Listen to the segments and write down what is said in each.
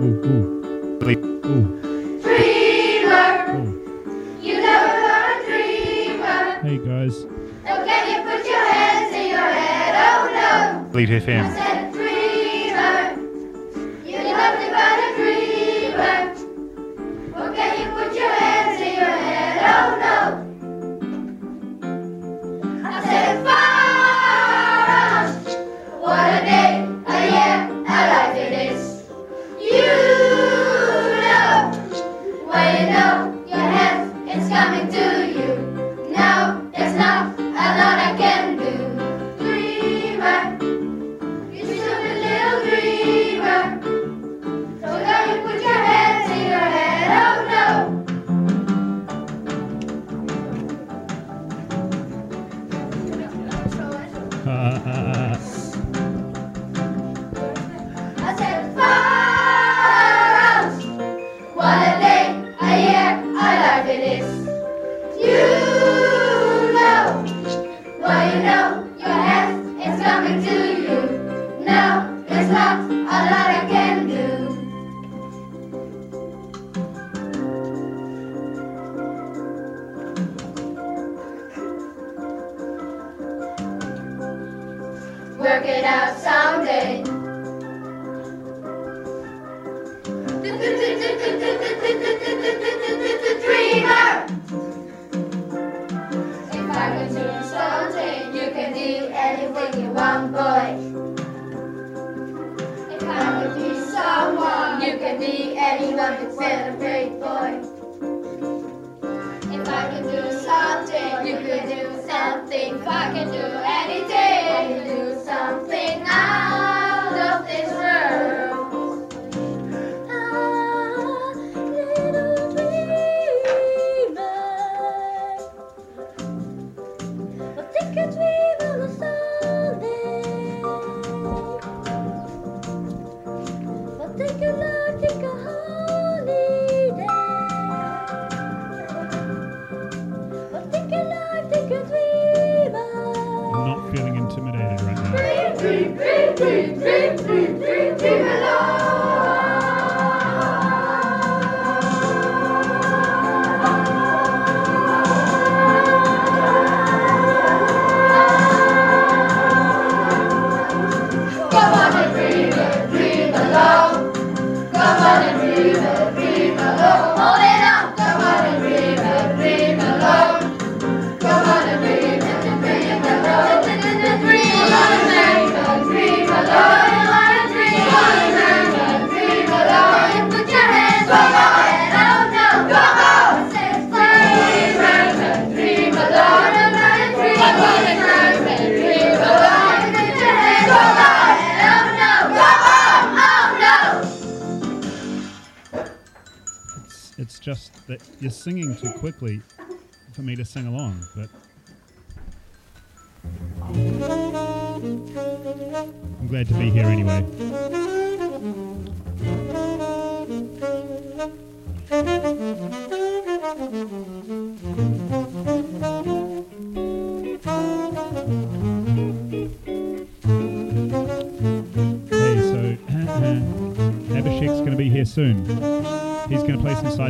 Ooh, ooh. Ooh. Dreamer. You know never thought a dreamer. Hey guys. Oh, you put your hands in your head? Oh no. Bleed FM.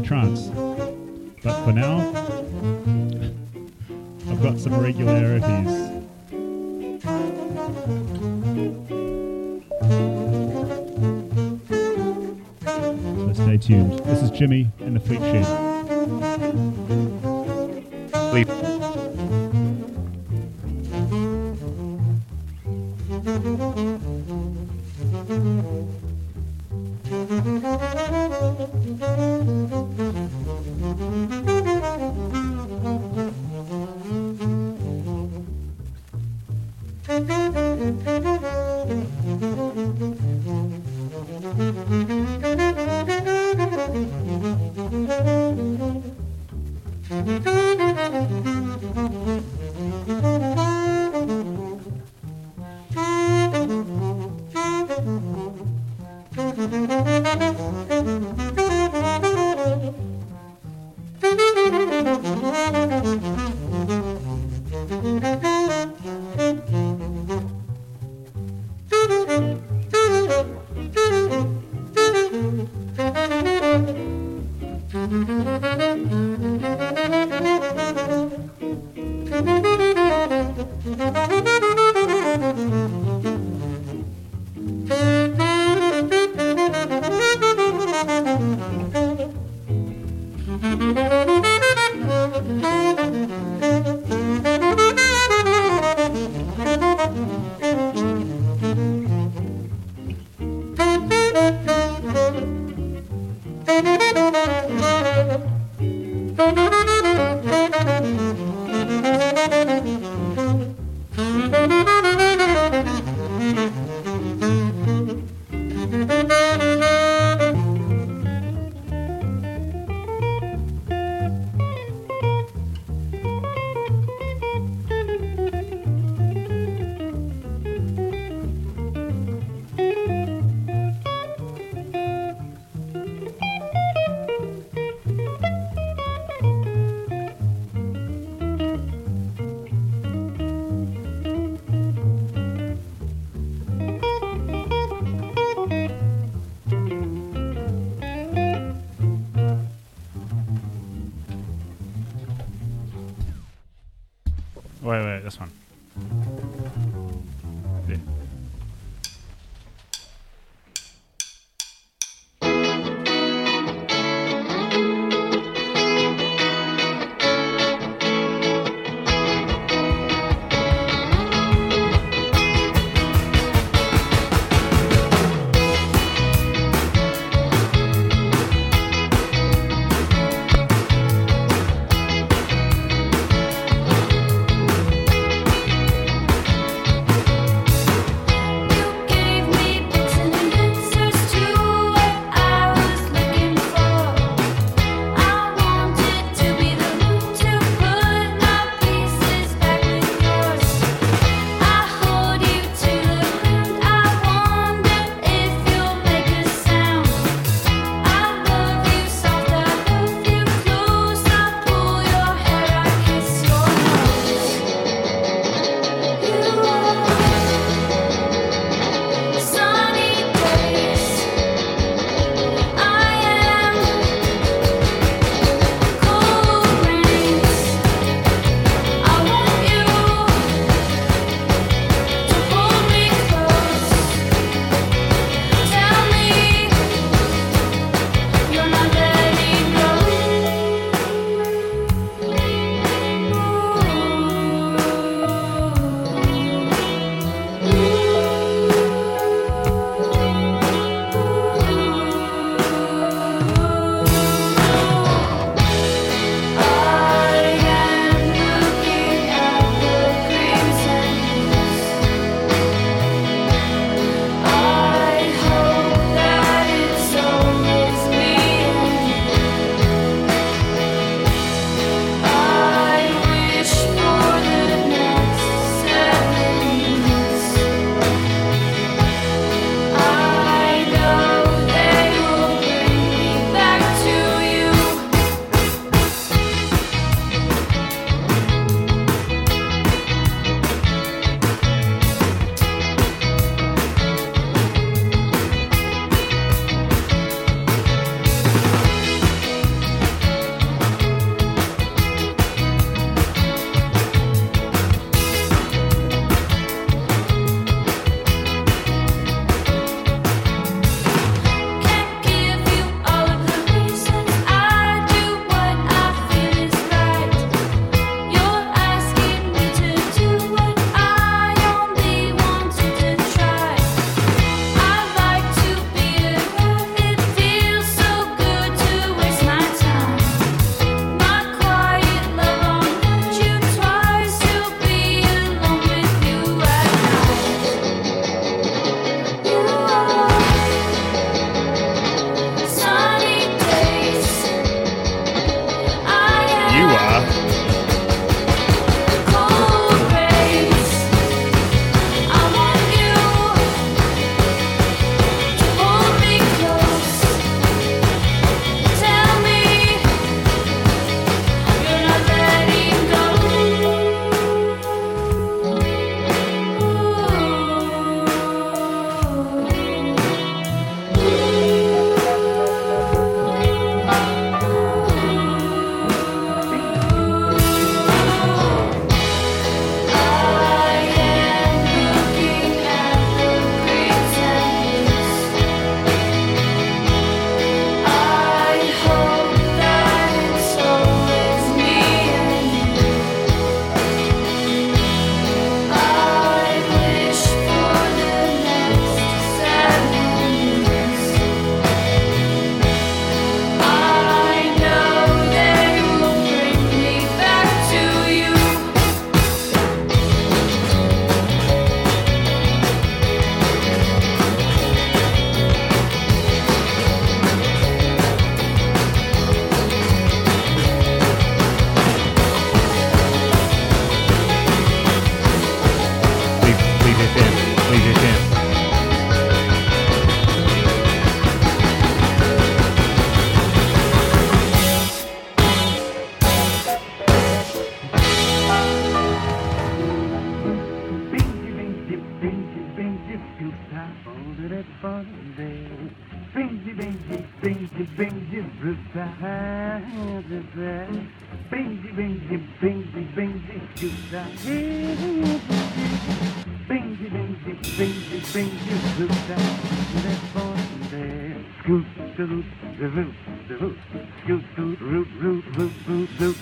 trance. But for now, I've got some regularities. So stay tuned. This is Jimmy Thank you. Bingy, bingy, bingy, Benji, Benji, Bingy, bingy, bingy, bingy, Benji, Suda. Responde. Scoot, scoot, the root, the root. Scoot, scoot, root, root, root, root, root.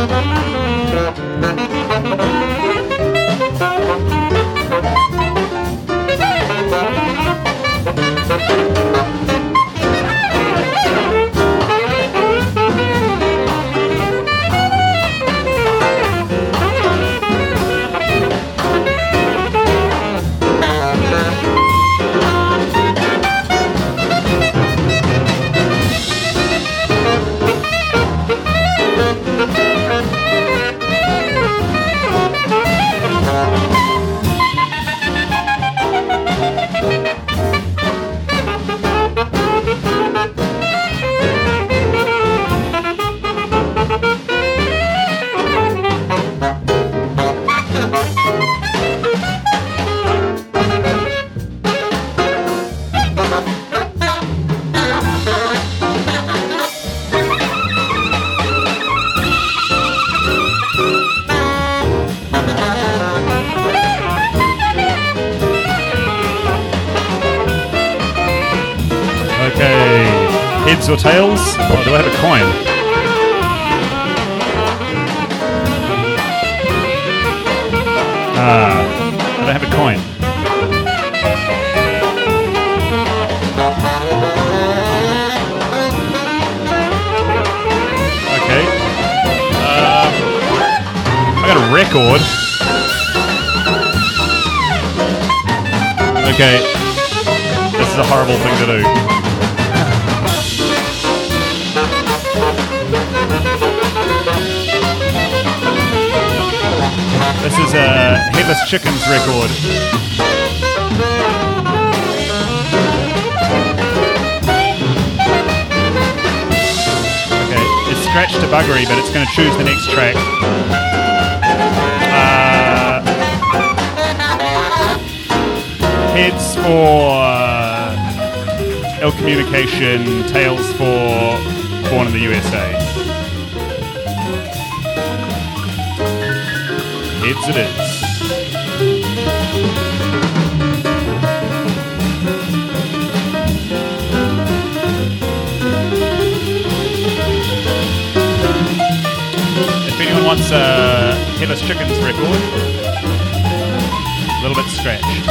Okay. Choose the next track. Uh, heads for uh, L Communication, tails for Born in the USA. Heads it is. Wants uh, a Headless Chickens record, a little bit scratched.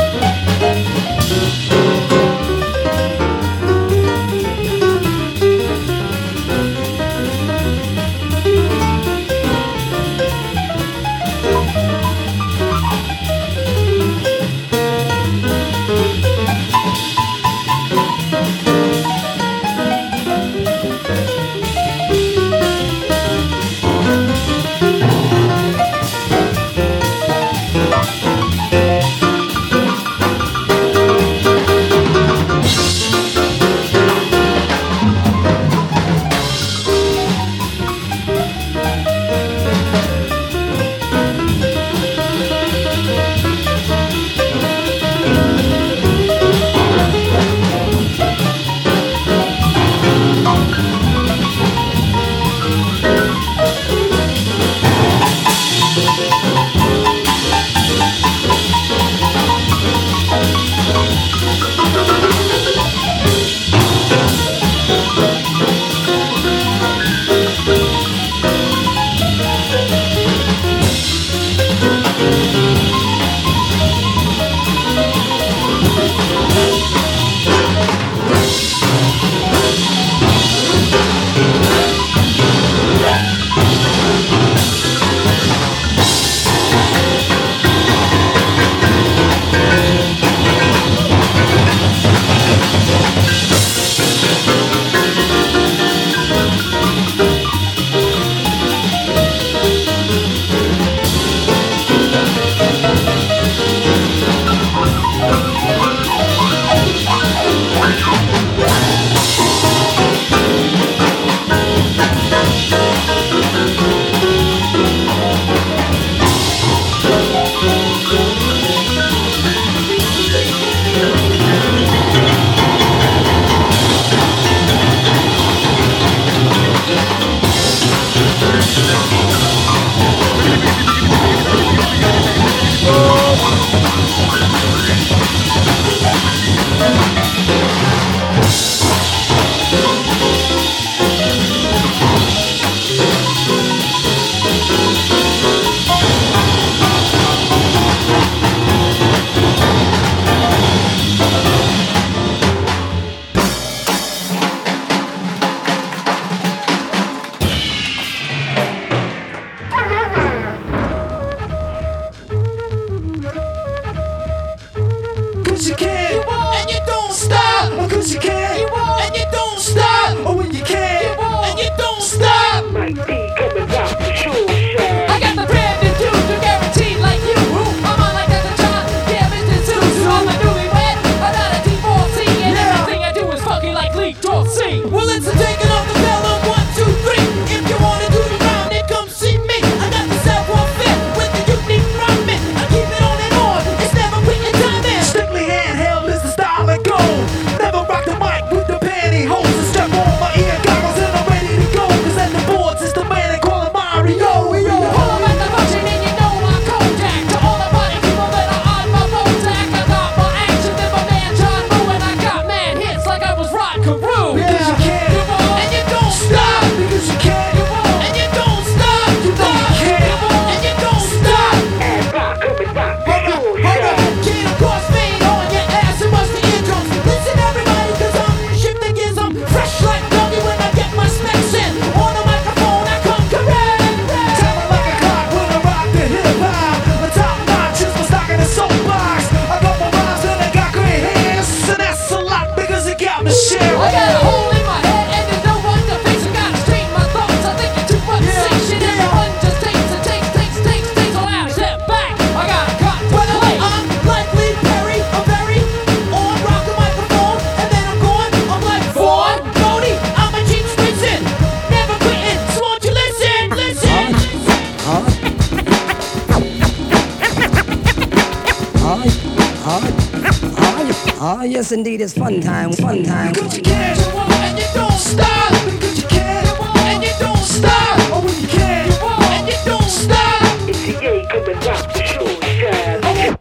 Yes, indeed, it's fun time, fun time. Put your cash and you don't stop. Put your cash and you don't stop. Oh, when you can and you don't stop. It's the yay, come and rock the show, child.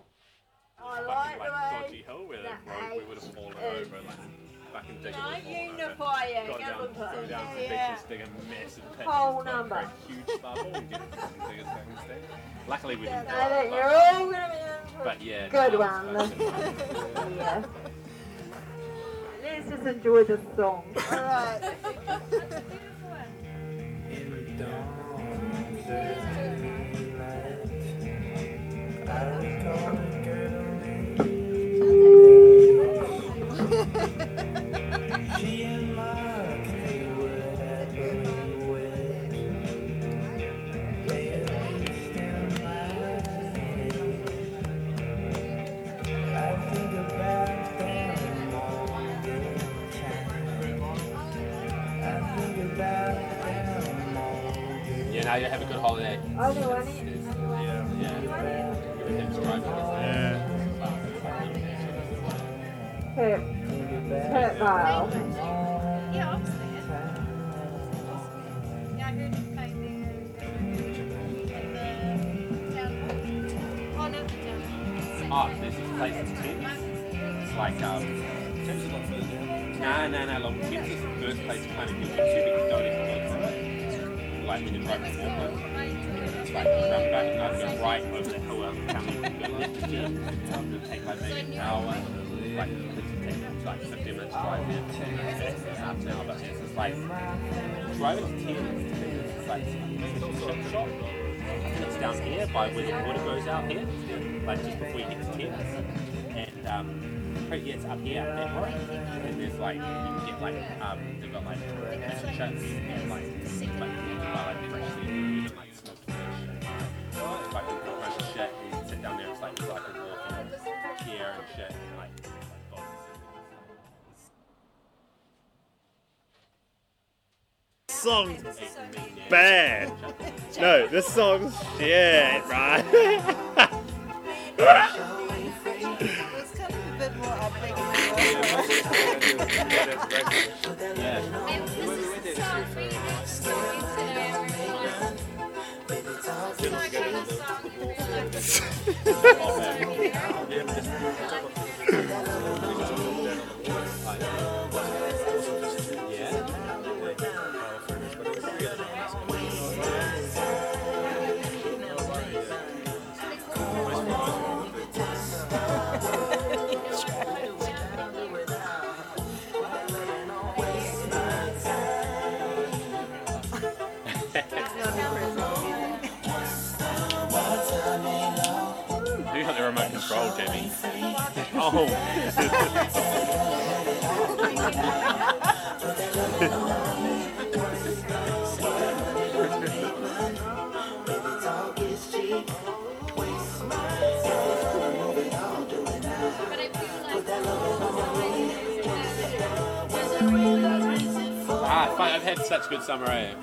like dodgy hill where the road we would have fallen over like back in Digging Like would have fallen over. unifying, Got down, everyone. throw down to the beach Yeah. and dig a massive pit. Whole number. create a huge bubble and get it and dig it thing instead. Luckily we didn't. I think you're all gonna be in for But yeah, good one. yeah. Let's just enjoy the song. Alright. Yeah, now you have a good holiday. Oh, no, I need. Yeah. Everything's right. Pip. Pip Vile. Yeah, obviously. Yeah, I heard you playing the, the town hall. Oh, no, the town. Oh, there's this place in Thames. It's like, um, no, no, no, look, Thames is the first place kind of get you to because don't it. Driving from Auckland, it's like a roundabout, you have to go right over the hill of town, you can go left to um, take like maybe an hour, like, it takes like 15 minutes drive there, 10 minutes back, it's half an hour, but it's just like, driving to Thames, it's like, a shop. I think it's down here by where the water goes out here, like just before you get to Thames. And um, pretty- it's up here, that way. And there's like, you can get like, um, they've got like fish and chips and like, like, you can buy like fresh seafood and like smoked fish. And like a bunch of shit. And you sit down there, it's like, it's like a walking chair and shit. And like, Song's and stuff. Eating meat and bad. No, this song's shit, right? It's kind of a bit more upbeat than Yeah. And this is sounds really good stories today, everyone. It's like a song. Man. You control. Oh. I feel like ah, fuck, I've had such good summer, eh?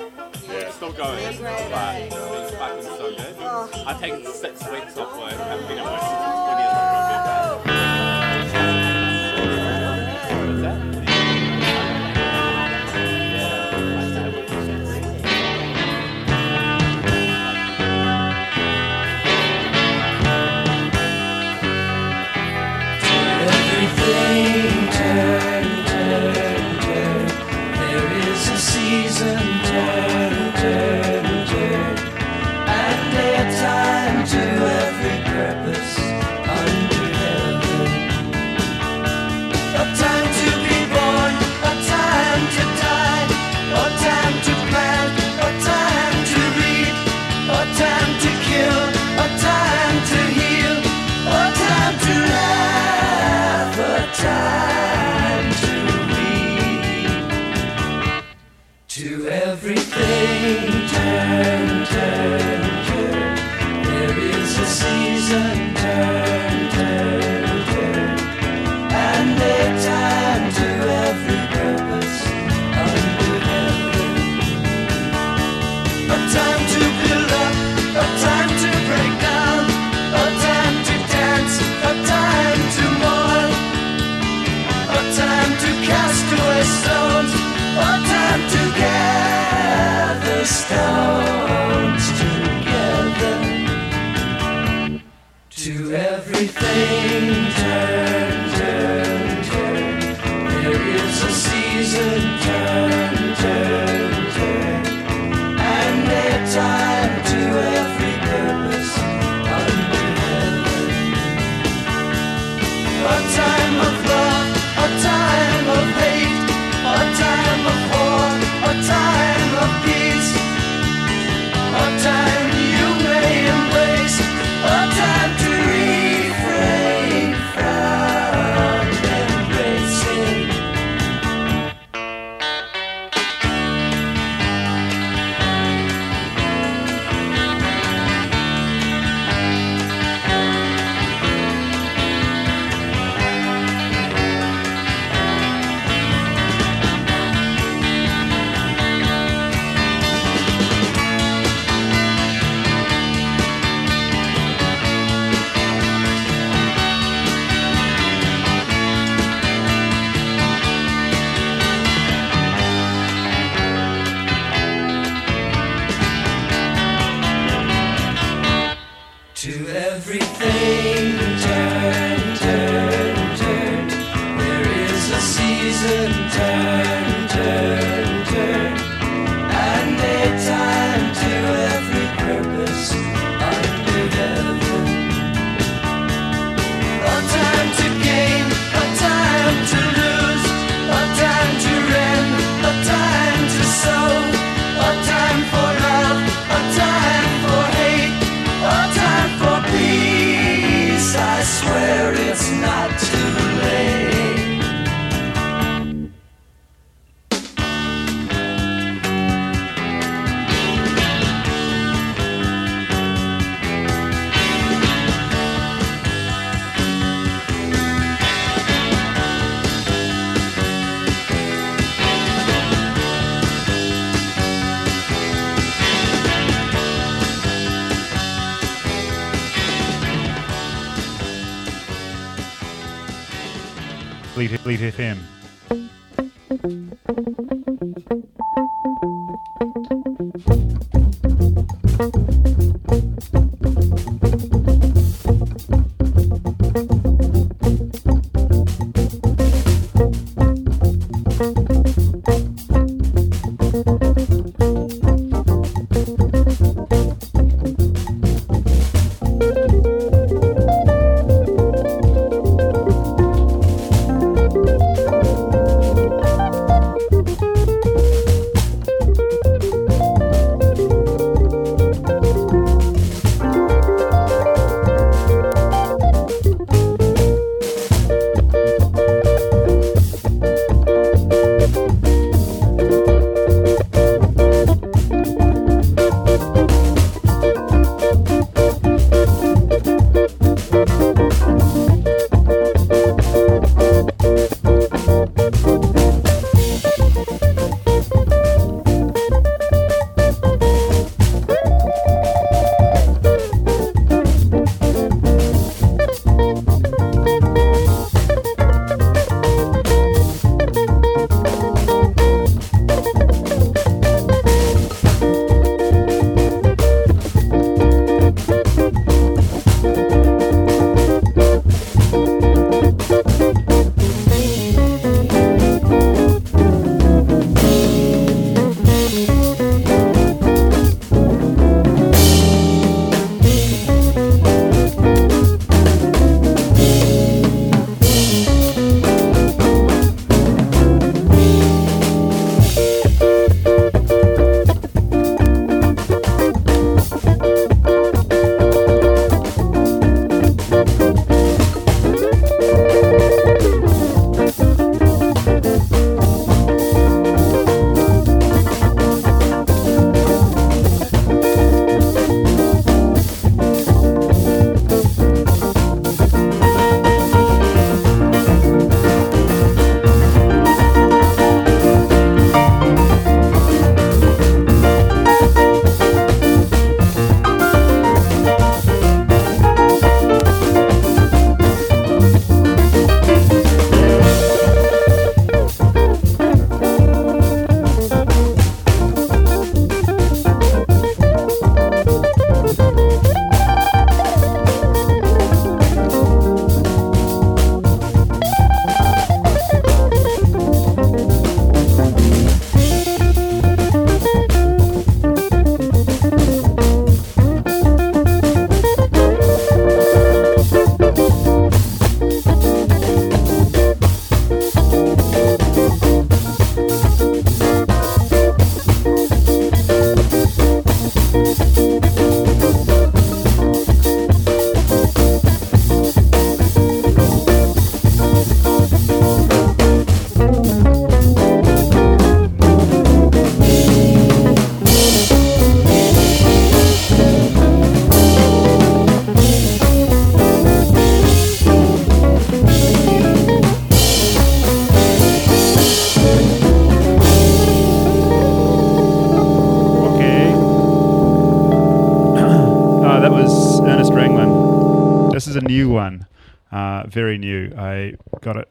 Yeah, still going. It's but it's been fucking so good. Oh. I've taken six weeks off work. and been at work since 2011.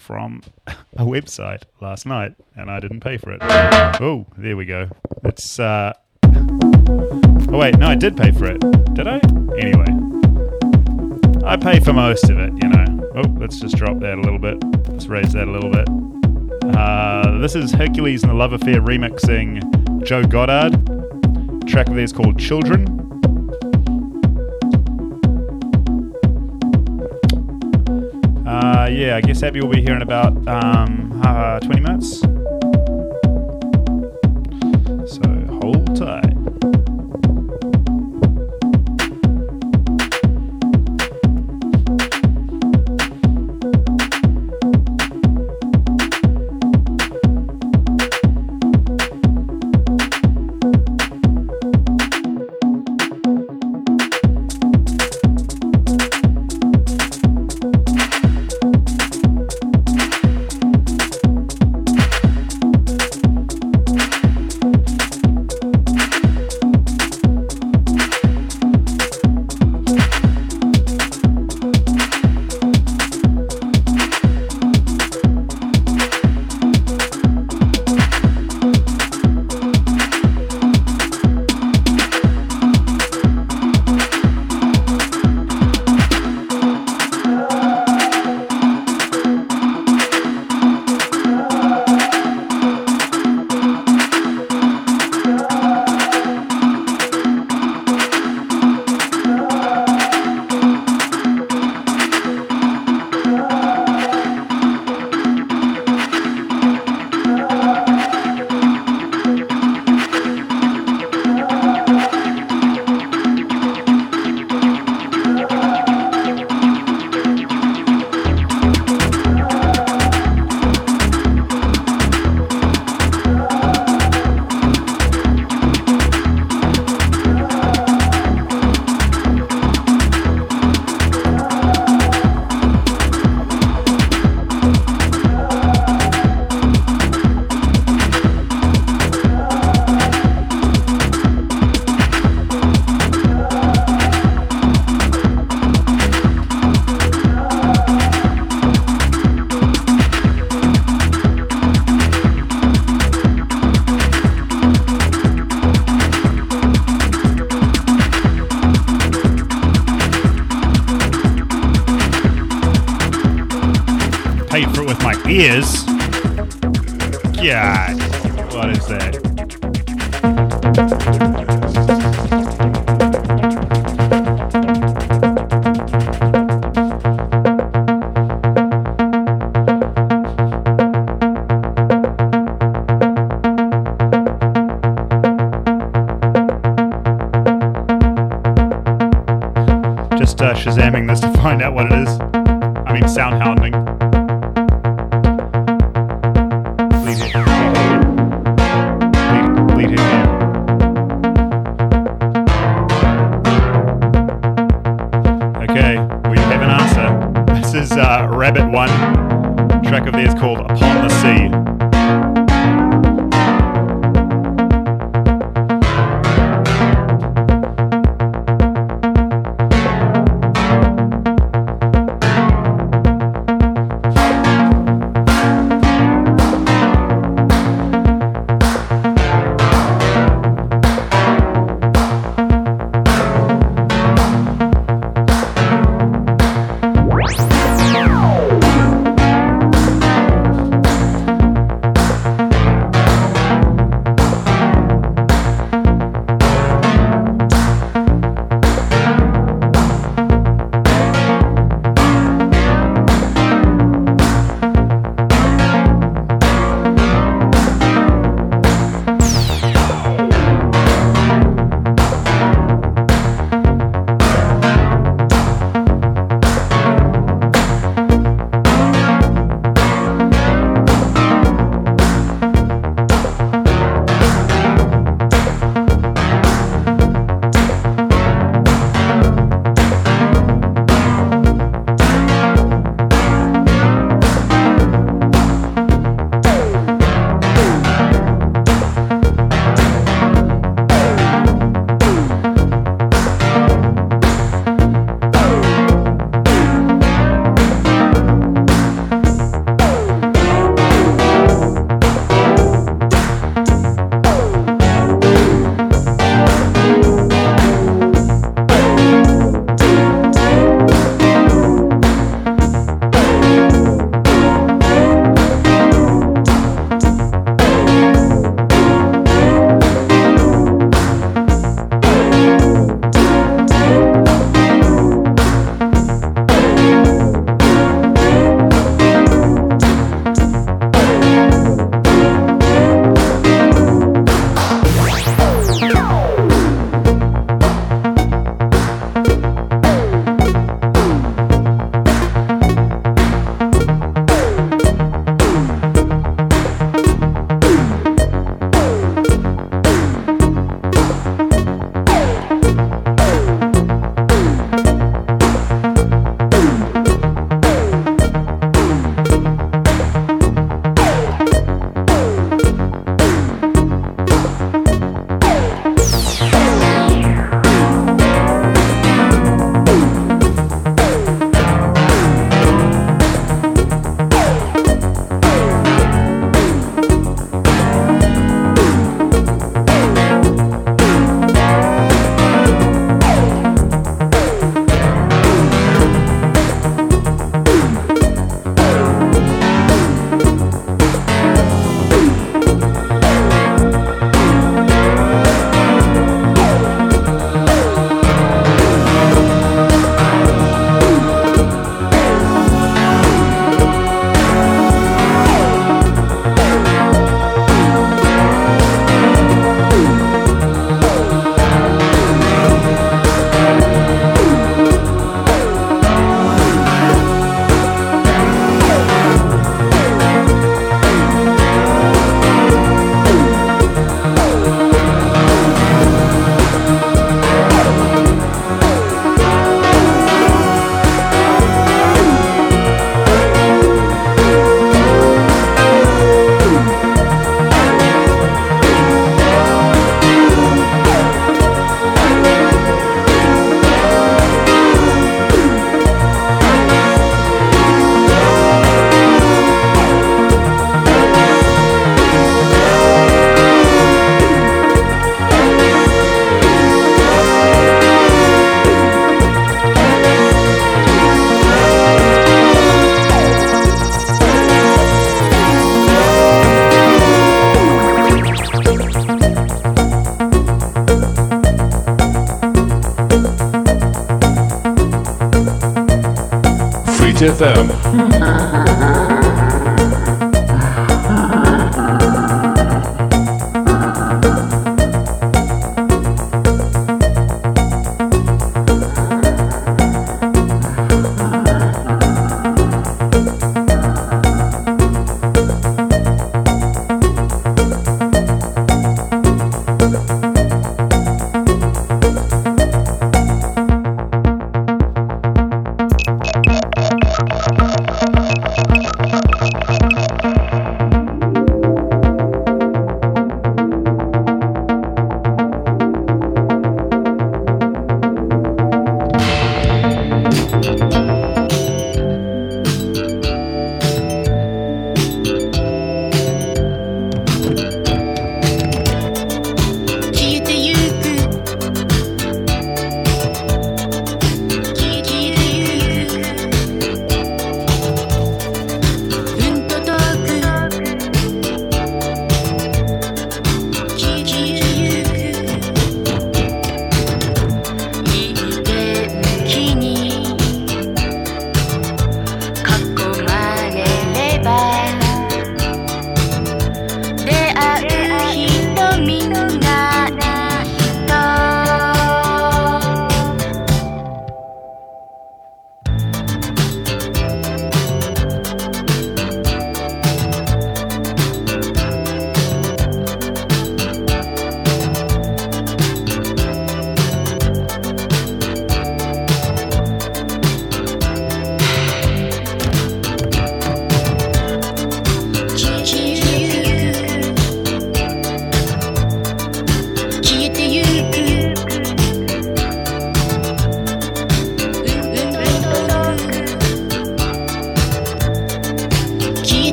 From a website last night, and I didn't pay for it. Oh, there we go. It's. Uh, oh wait, no, I did pay for it. Did I? Anyway, I pay for most of it. You know. Oh, let's just drop that a little bit. Let's raise that a little bit. Uh, this is Hercules and the Love Affair remixing Joe Goddard. track of theirs called Children. Uh, yeah, I guess Abby will be here in about um, uh, 20 minutes. So hold tight.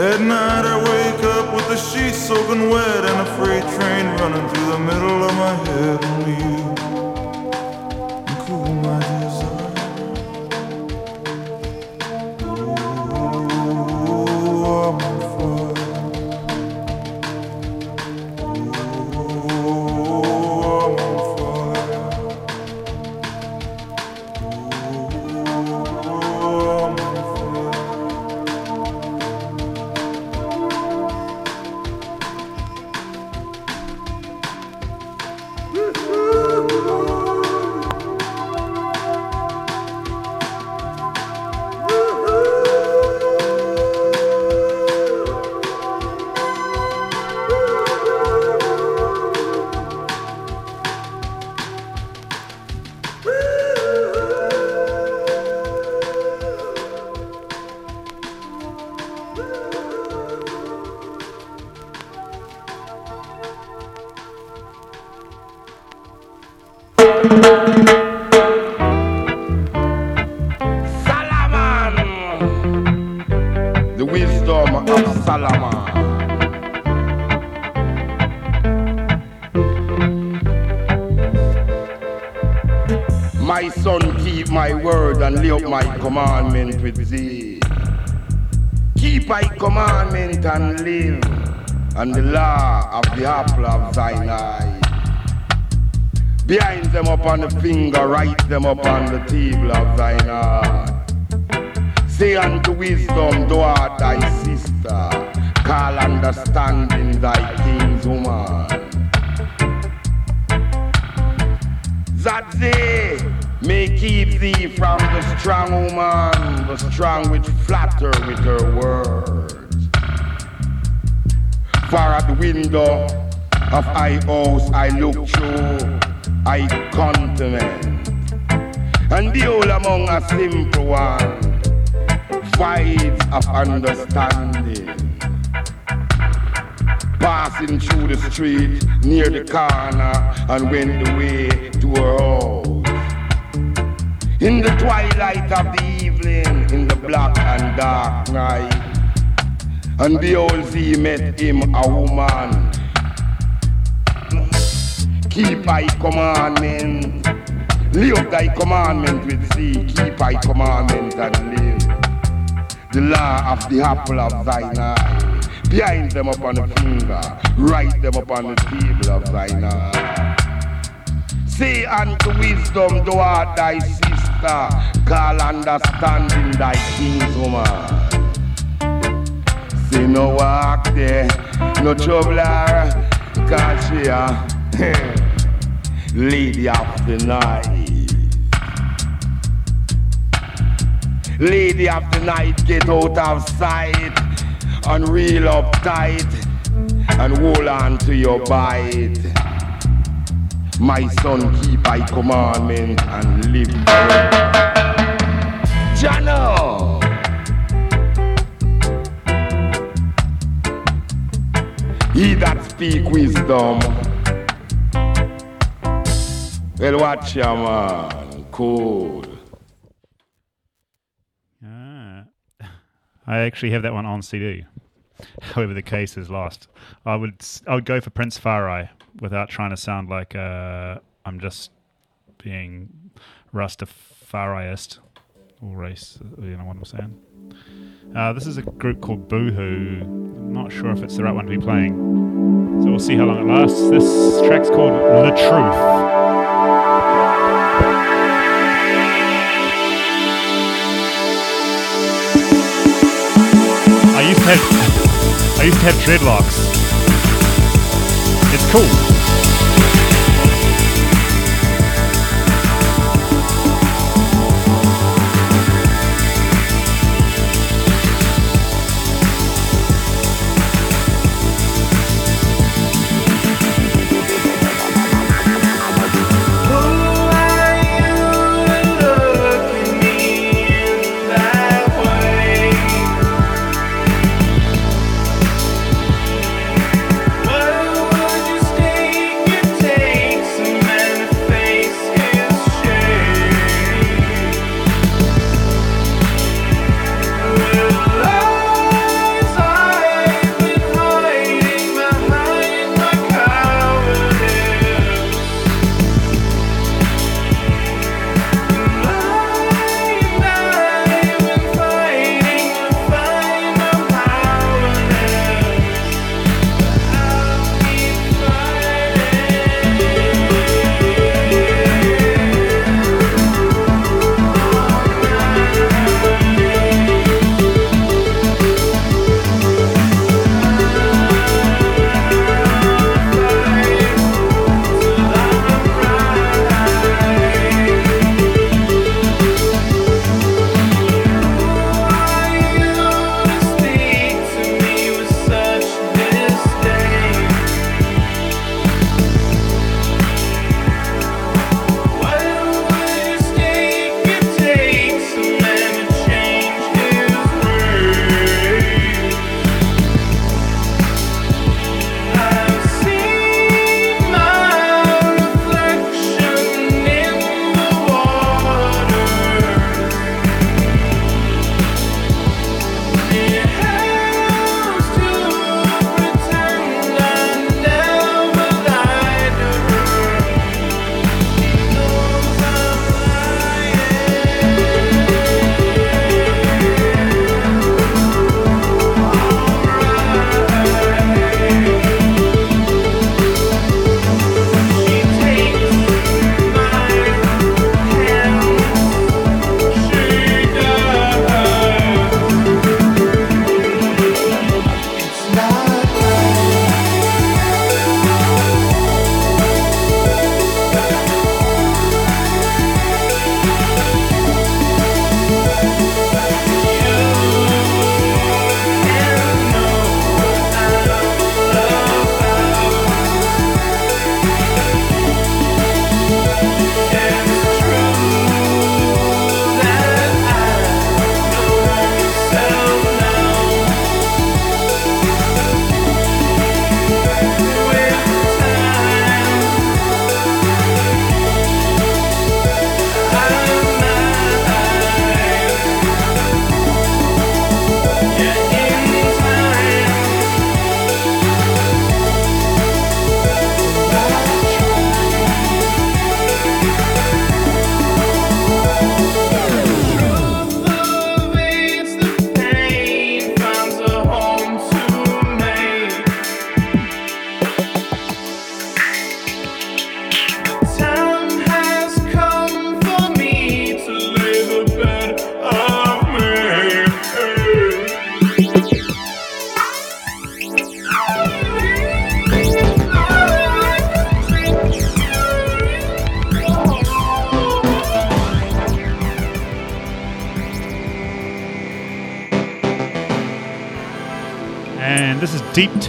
At night I wake up with the sheets soaking wet and a freight train running through the middle of my head. Only you. Them upon the finger, write them upon the table of thine heart. Say unto wisdom, thou art thy sister. Call understanding thy king's woman. That may keep thee from the strong woman, the strong which flatter with her words. Far at the window of I house I look through, I continent. And the behold among a simple one, fights of understanding. Passing through the street near the corner and went the way to her house. In the twilight of the evening, in the black and dark night, and behold, he met him a woman. Keep thy commandment, live thy commandment with thee, keep thy commandment and live. The law of the apple of thine eye. Behind them upon the finger, write them upon the table of thine eye. Say unto wisdom, thou art thy sister, call understanding thy king's woman. Say no walk there, no troubler, cause she uh, a lady of the night. Lady of the night, get out of sight and reel up tight and hold on to your bite. My son, keep thy commandment and live. Jano! He that speak wisdom. Well, watch ya, man. Cool. Ah. I actually have that one on CD. However, the case is lost. I would I would go for Prince Far I without trying to sound like uh, I'm just being Rastafariist or race. You know what I'm saying? Uh, this is a group called Boohoo. I'm not sure if it's the right one to be playing. So we'll see how long it lasts. This track's called The Truth. I used to have I used to have dreadlocks. It's cool.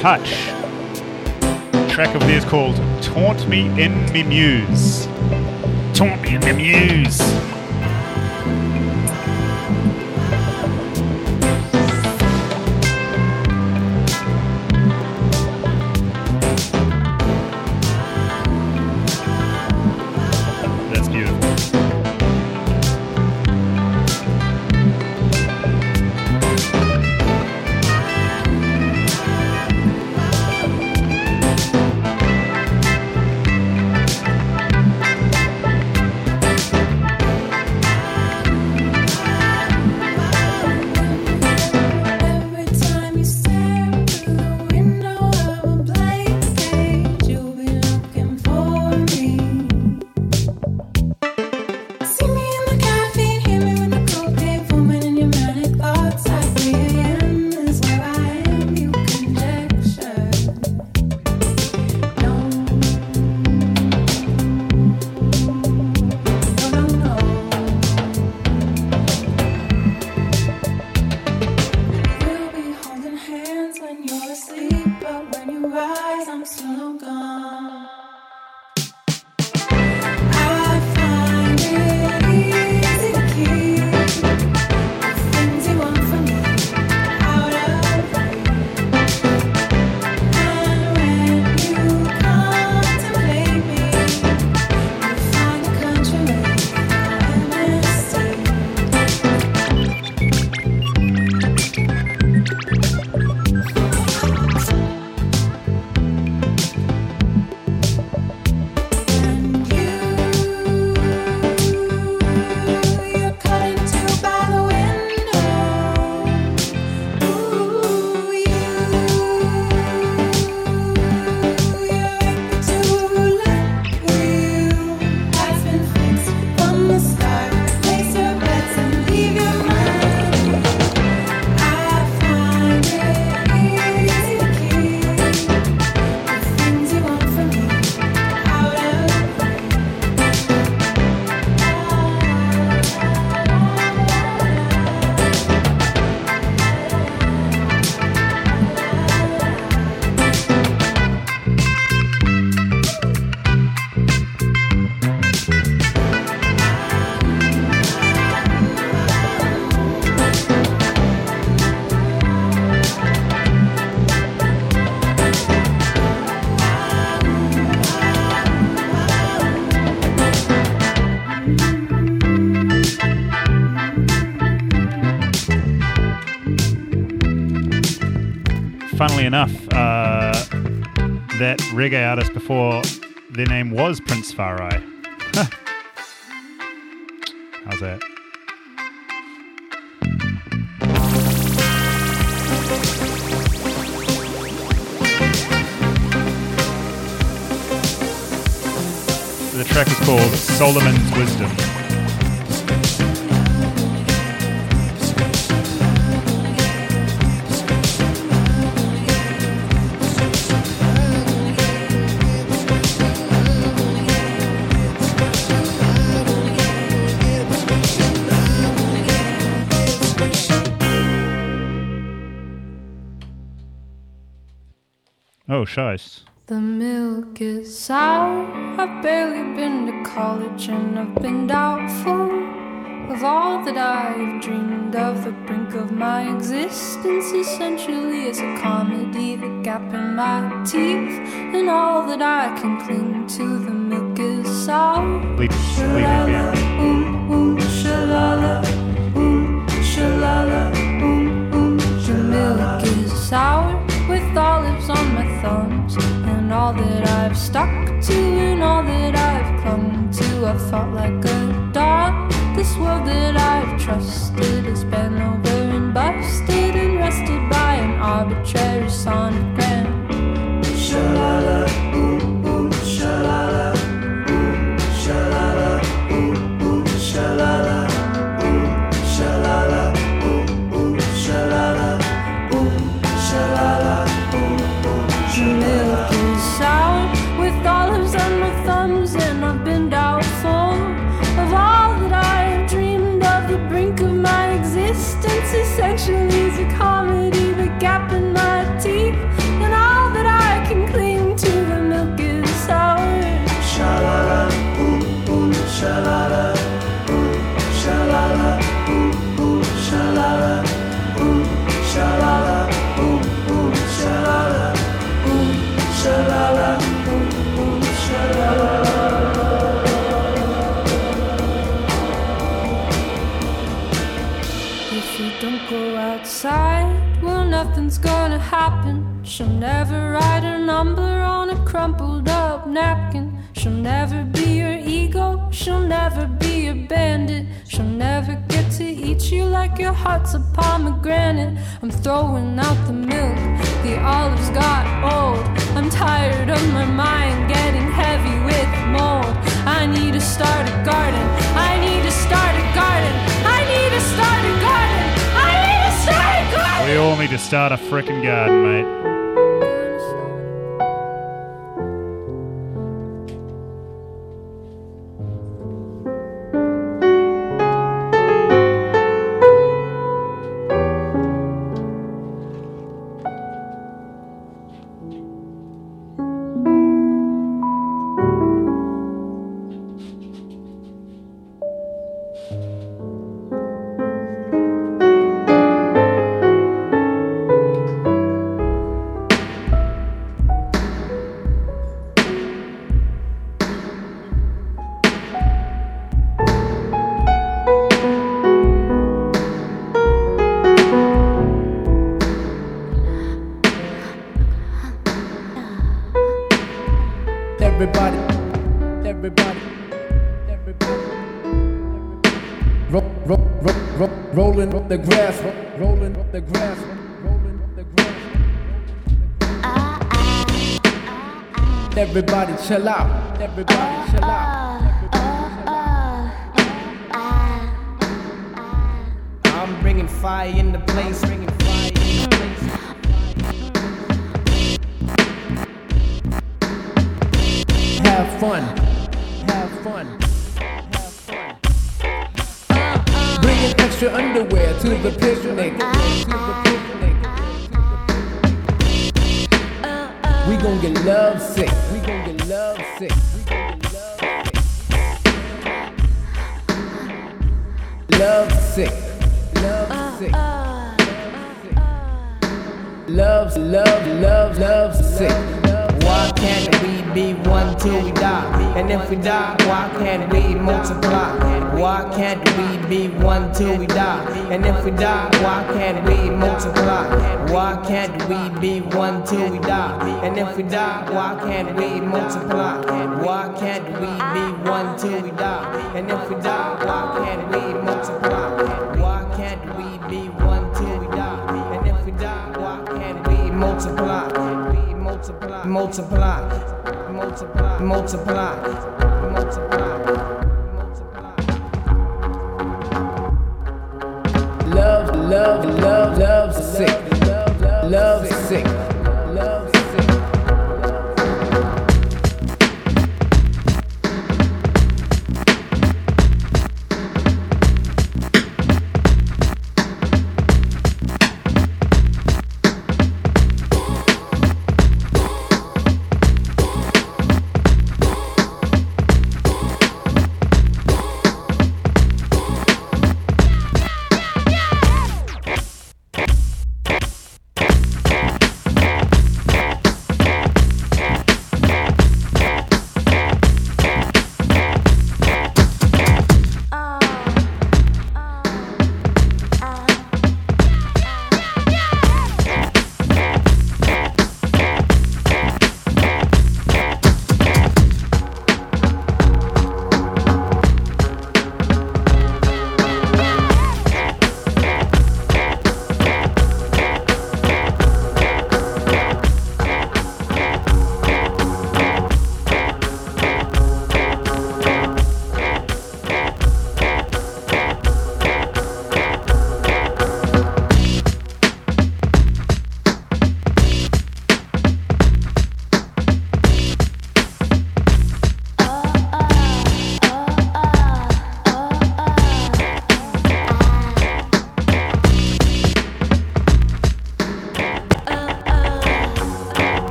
Touch. track of theirs called Taunt Me in Me Muse. Taunt Me in Me Muse. Funnily enough, uh, that reggae artist before their name was Prince Far I. How's that? The track is called Solomon's Wisdom. Oh, shice. The milk is sour. I've barely been to college and I've been doubtful of all that I've dreamed of. The brink of my existence essentially is a comedy. The gap in my teeth and all that I can cling to. The milk is sour. Leave, here. Ooh, ooh, shalala. Ooh, shalala. Ooh, ooh, the milk is sour thumbs. And all that I've stuck to and all that I've clung to. I've fought like a dog. This world that I've trusted has been over and busted and rested by an arbitrary sonogram. Shalala, ooh, ooh, shalala. Ooh, shalala, ooh, ooh, shalala. Nothing's gonna happen. She'll never write her number on a crumpled up napkin. She'll never be your ego, she'll never be your bandit. She'll never get to eat you like your heart's a pomegranate. I'm throwing out the milk, the olives got old. I'm tired of my mind getting heavy with mold. I need to start a garden, I need to start a garden, I need to start a garden, We all need to start a frickin' garden, mate. The grass, rolling up the grass, rolling up the grass. Everybody chill out. Everybody chill out. I'm bringing fire in the place, bringing fire in the place. Have fun. Bringing extra underwear to the the picnic. We gon' get love sick. We gon' get love sick. We gon' get love sick. Love sick. Love, love, love, love sick. Why can't we be one till we die? And if we die, why can't we multiply? Why can't we be one till we die? And if we die, why can't we multiply? Why can't we be one till we die? And if we die, why can't we multiply? Why can't we be one till we die? And if we die, why can't we multiply? Why can't we be one till we die? And if we die, why can't we multiply? Multiply, multiply, multiply, multiply, multiply. Love, love, love, love love, sick. Love, love sick.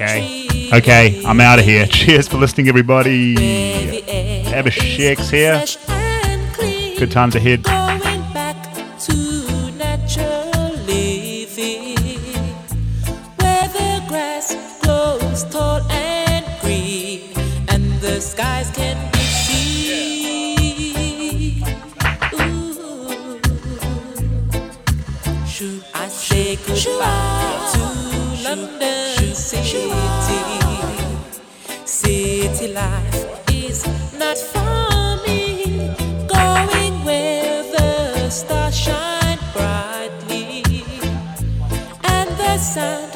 Okay. Okay, I'm out of here. Cheers for listening, everybody. have a Shakes here. Good times ahead. skies can be seen. Should I say goodbye? city life is not for me. Going where the stars shine brightly and the sun.